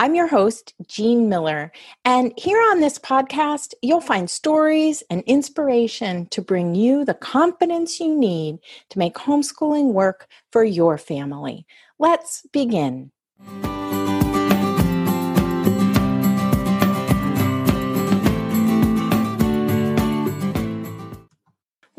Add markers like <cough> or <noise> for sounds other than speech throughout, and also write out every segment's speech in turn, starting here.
I'm your host, Jean Miller, and here on this podcast, you'll find stories and inspiration to bring you the confidence you need to make homeschooling work for your family. Let's begin.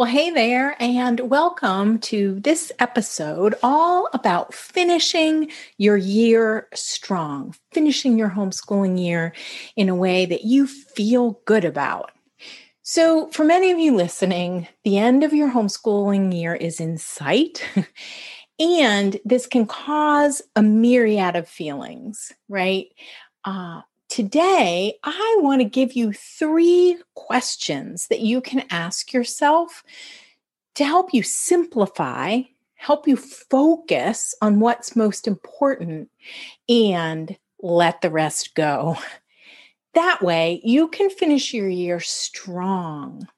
Well, hey there, and welcome to this episode all about finishing your year strong, finishing your homeschooling year in a way that you feel good about. So, for many of you listening, the end of your homeschooling year is in sight. <laughs> and this can cause a myriad of feelings, right? Uh, Today, I want to give you three questions that you can ask yourself to help you simplify, help you focus on what's most important, and let the rest go. That way, you can finish your year strong.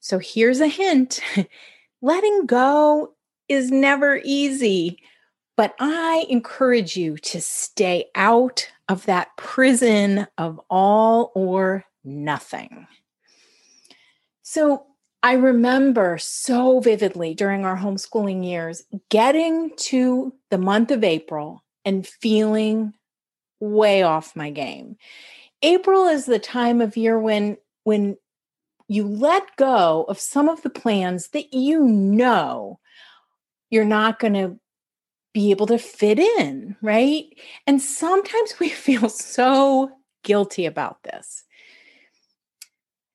So, here's a hint <laughs> letting go is never easy, but I encourage you to stay out of that prison of all or nothing. So I remember so vividly during our homeschooling years getting to the month of April and feeling way off my game. April is the time of year when when you let go of some of the plans that you know you're not going to be able to fit in, right? And sometimes we <laughs> feel so guilty about this.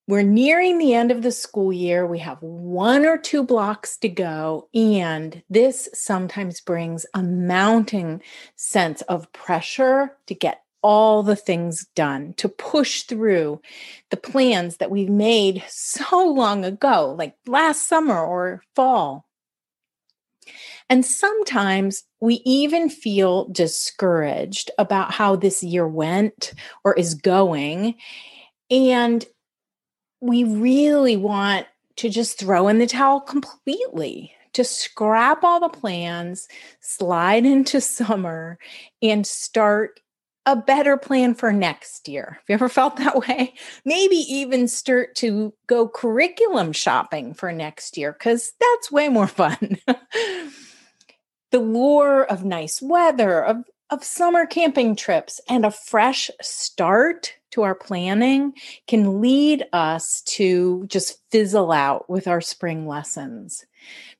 We're nearing the end of the school year. We have one or two blocks to go. And this sometimes brings a mounting sense of pressure to get all the things done, to push through the plans that we've made so long ago, like last summer or fall. And sometimes we even feel discouraged about how this year went or is going. And we really want to just throw in the towel completely, to scrap all the plans, slide <laughs> into summer, and start a better plan for next year. Have you ever felt that <laughs> way? Maybe even start to go curriculum shopping for next year because that's way more <laughs> fun. the lure of nice weather, of, of summer camping trips, and a fresh start to our planning can lead us to just fizzle out with our spring lessons.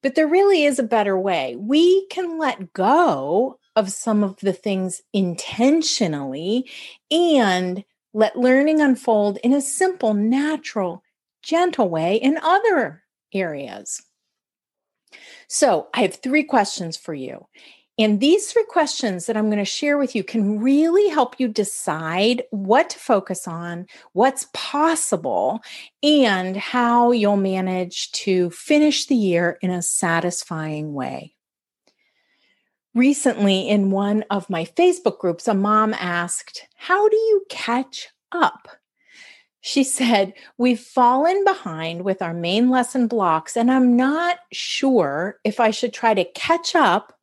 But there really is a better way. We can let go of some of the things intentionally and let learning unfold in a simple, natural, gentle way in other areas. So, I have three questions for you. And these three questions that I'm going to share with you can really help you decide what to focus on, what's possible, and how you'll manage to finish the year in a satisfying way. Recently, in one of my Facebook groups, a mom asked, How do you catch up. She <laughs> said, We've fallen behind with our main lesson blocks, and I'm not sure if I should try to catch up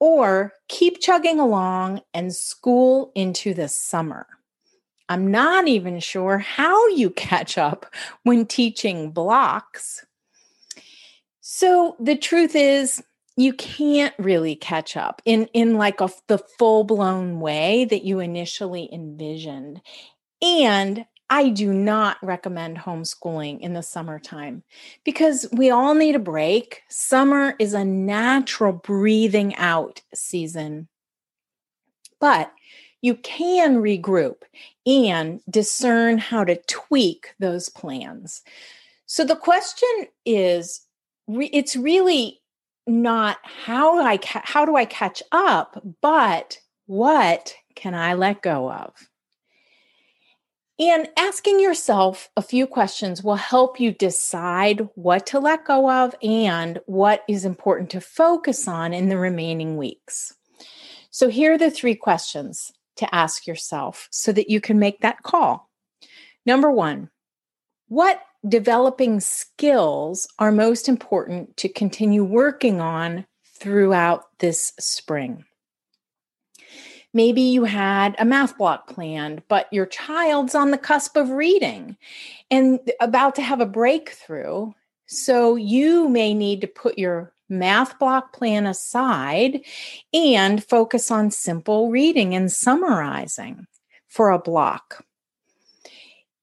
or keep chugging along and school into the summer. I'm not even sure how you <laughs> catch up when teaching blocks. So the truth is, you can't really catch up in in like a, the full blown way that you initially envisioned. And I do not recommend homeschooling in the summertime because we all need a break. Summer is a natural breathing out season. But you can regroup and discern how to tweak those plans. So the question is it's really not how I ca- how do I catch up, but what can I let go of? And asking yourself a few questions will help you decide what to let go of and what is important to focus on in the remaining weeks. So, here are the three questions to ask yourself so that you can make that call. Number one, what developing skills are most important to continue working on throughout this spring? Maybe you had a math block planned, but your child's on the cusp of reading and about to have a breakthrough. So you may need to put your math block plan aside and focus on simple reading and summarizing for a block.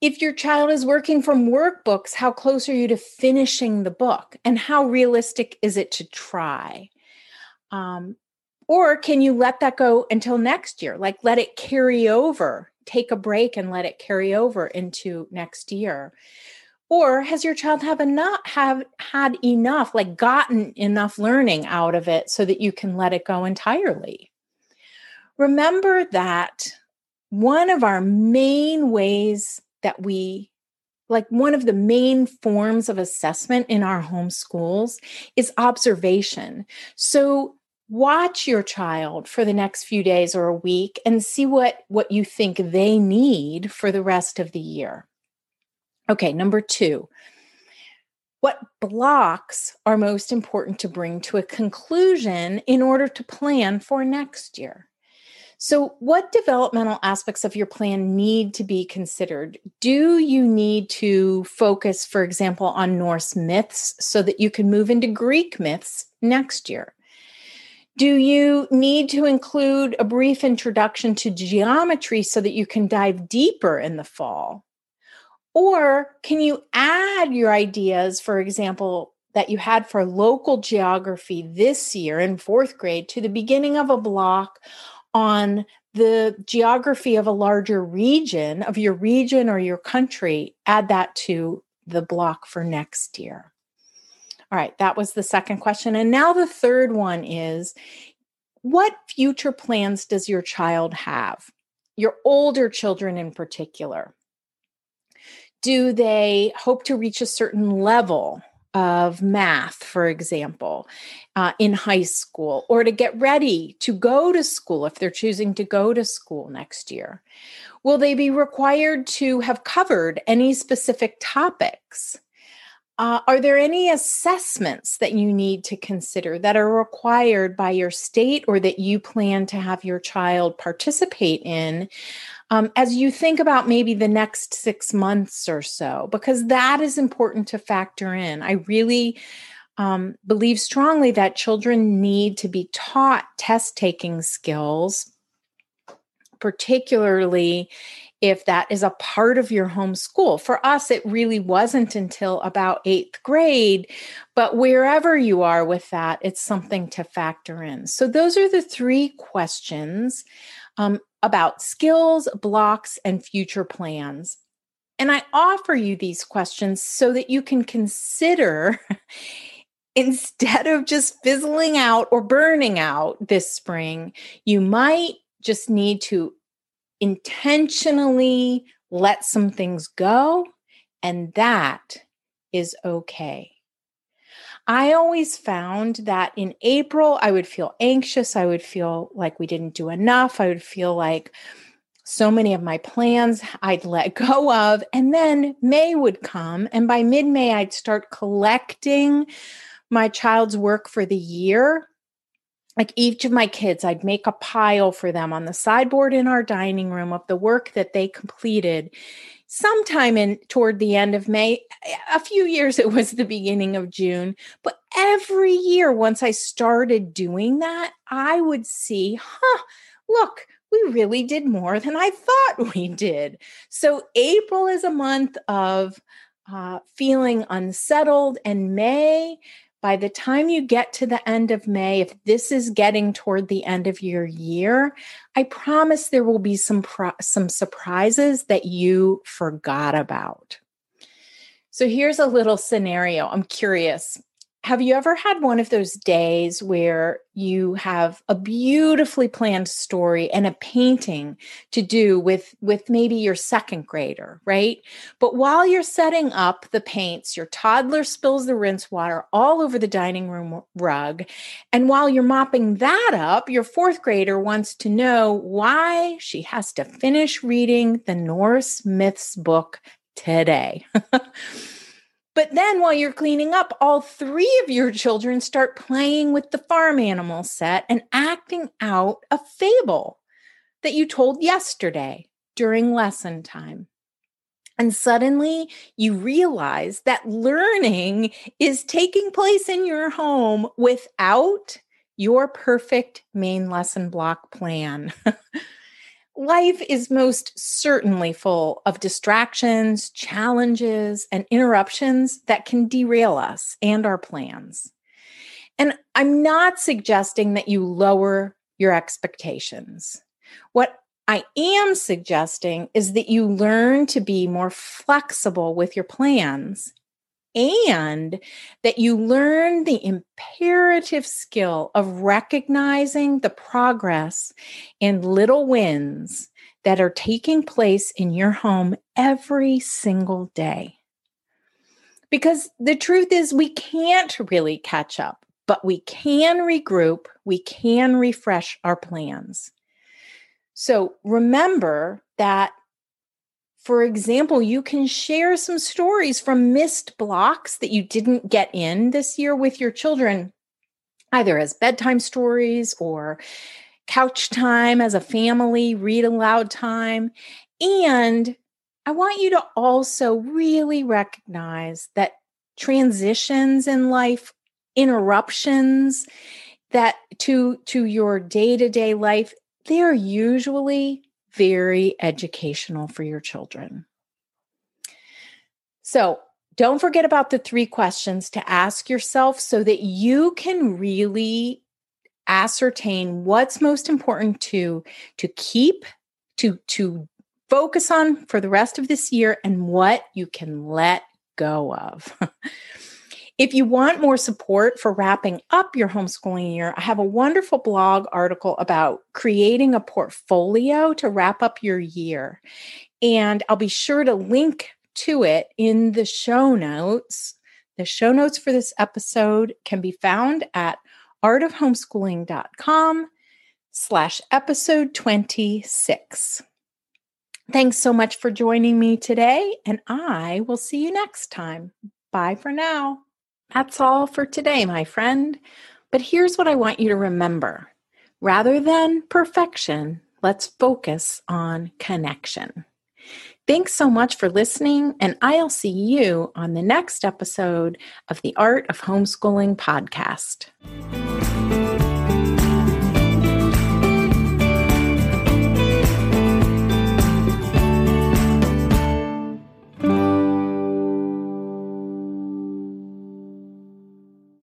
If your child is working from workbooks, how close are you to finishing the book? And how realistic is it to try? Um, or can you let that go until next year? Like let it carry over, take a break and let it carry over into next year. Or has your child have enough have had enough, like gotten enough learning out of it so that you can let it go entirely? Remember that one of our main ways that we like one of the main forms of assessment in our home schools is observation. So watch your child for the next few days or a week and see what what you think they need for the rest of the year okay number 2 what blocks are most important to bring to a conclusion in order to plan for next year so, what developmental aspects of your plan need to be considered? Do you need to focus, for example, on Norse myths so that you can move into Greek myths next year? Do you need to include a brief introduction to geometry so that you can dive deeper in the fall? Or can you add your ideas, for example, that you had for local geography this year in fourth grade to the beginning of a block on the geography of a larger region, of your region or your country? Add that to the block for next year. All right, that was the second question. And now the third one is what future plans does your child have? Your older children in particular. Do they hope to reach a certain level of math, for example, uh, in high school, or to get ready to go to school if they're choosing to go to school next year? Will they be required to have covered any specific topics? Uh, are there any assessments that you need to consider that are required by your state or that you plan to have your child participate in um, as you think about maybe the next six months or so? Because that is important to factor in. I really um, believe strongly that children need to be taught test taking skills, particularly if that is a part of your homeschool. For us, it really wasn't until about eighth grade, but wherever you are with that, it's something to factor in. So, those are the three questions um, about skills, blocks, and future plans. And I offer you these questions so that you can consider. <laughs> instead of just fizzling out or burning out this spring, you might just need to intentionally let some things go, and that is okay. I always found that in April, I would feel anxious. I would feel like we didn't do enough. I would feel like so many of my plans I'd let go of. And then May would come. And by mid May, I'd start collecting my child's work for the year. Like each of my kids, I'd make a pile for them on the sideboard in our dining room of the work that they completed sometime in toward the end of May. A few years it was the beginning of June, but every year once I started doing that, I would see, huh, look, we really did more than I thought we did. So April is a month of uh, feeling unsettled, and May by the time you get to the end of May, if this is getting toward the end of your year, I promise there will be some pro- some surprises that you forgot about. So here's a little scenario. I'm curious have you ever had one of those days where you have a beautifully planned story and a painting to do with with maybe your second grader right? But while you're setting up the paints your toddler spills the rinse water all over the dining room rug. And while you're mopping that up your fourth grader wants to know why she has to finish reading the norse myths book today <laughs> But then while you're cleaning up, all three of your children start playing with the farm animal set and acting out a fable that you told yesterday during lesson time. And suddenly you realize that learning is taking place in your home without your perfect main lesson block plan. <laughs> Life is most certainly full of distractions, challenges, and interruptions that can derail us and our plans. And I'm not suggesting that you lower your expectations. What I am suggesting is that you learn to be more flexible with your plans and that you learn the imperative skill of recognizing the progress and little wins that are taking place in your home every single day. Because the truth is, we can't really catch up, but we can regroup, we can refresh our plans. So remember that for example, you can share some stories from missed blocks that you didn't get in this year with your children, either as bedtime stories or couch time as a family, read aloud time. And I want you to also really recognize that transitions in life, interruptions that to to your day-to-day life, they're usually very educational for your children. So, don't forget about the three questions to ask yourself so that you can really ascertain what's most important to to keep to to focus on for the rest of this year and what you can let go of. <laughs> If you want more support for wrapping up your homeschooling year, I have a wonderful blog article about creating a portfolio to wrap up your year. And I'll be sure to link to it in the show notes. The show notes for this episode can be found at artofhomeschooling.com slash episode 26. Thanks so much for joining me today, and I will see you next time. Bye for now. That's all for today, my friend. But here's what I want you to remember rather than perfection, let's focus on connection. Thanks so much for listening, and I'll see you on the next episode of the Art of Homeschooling podcast.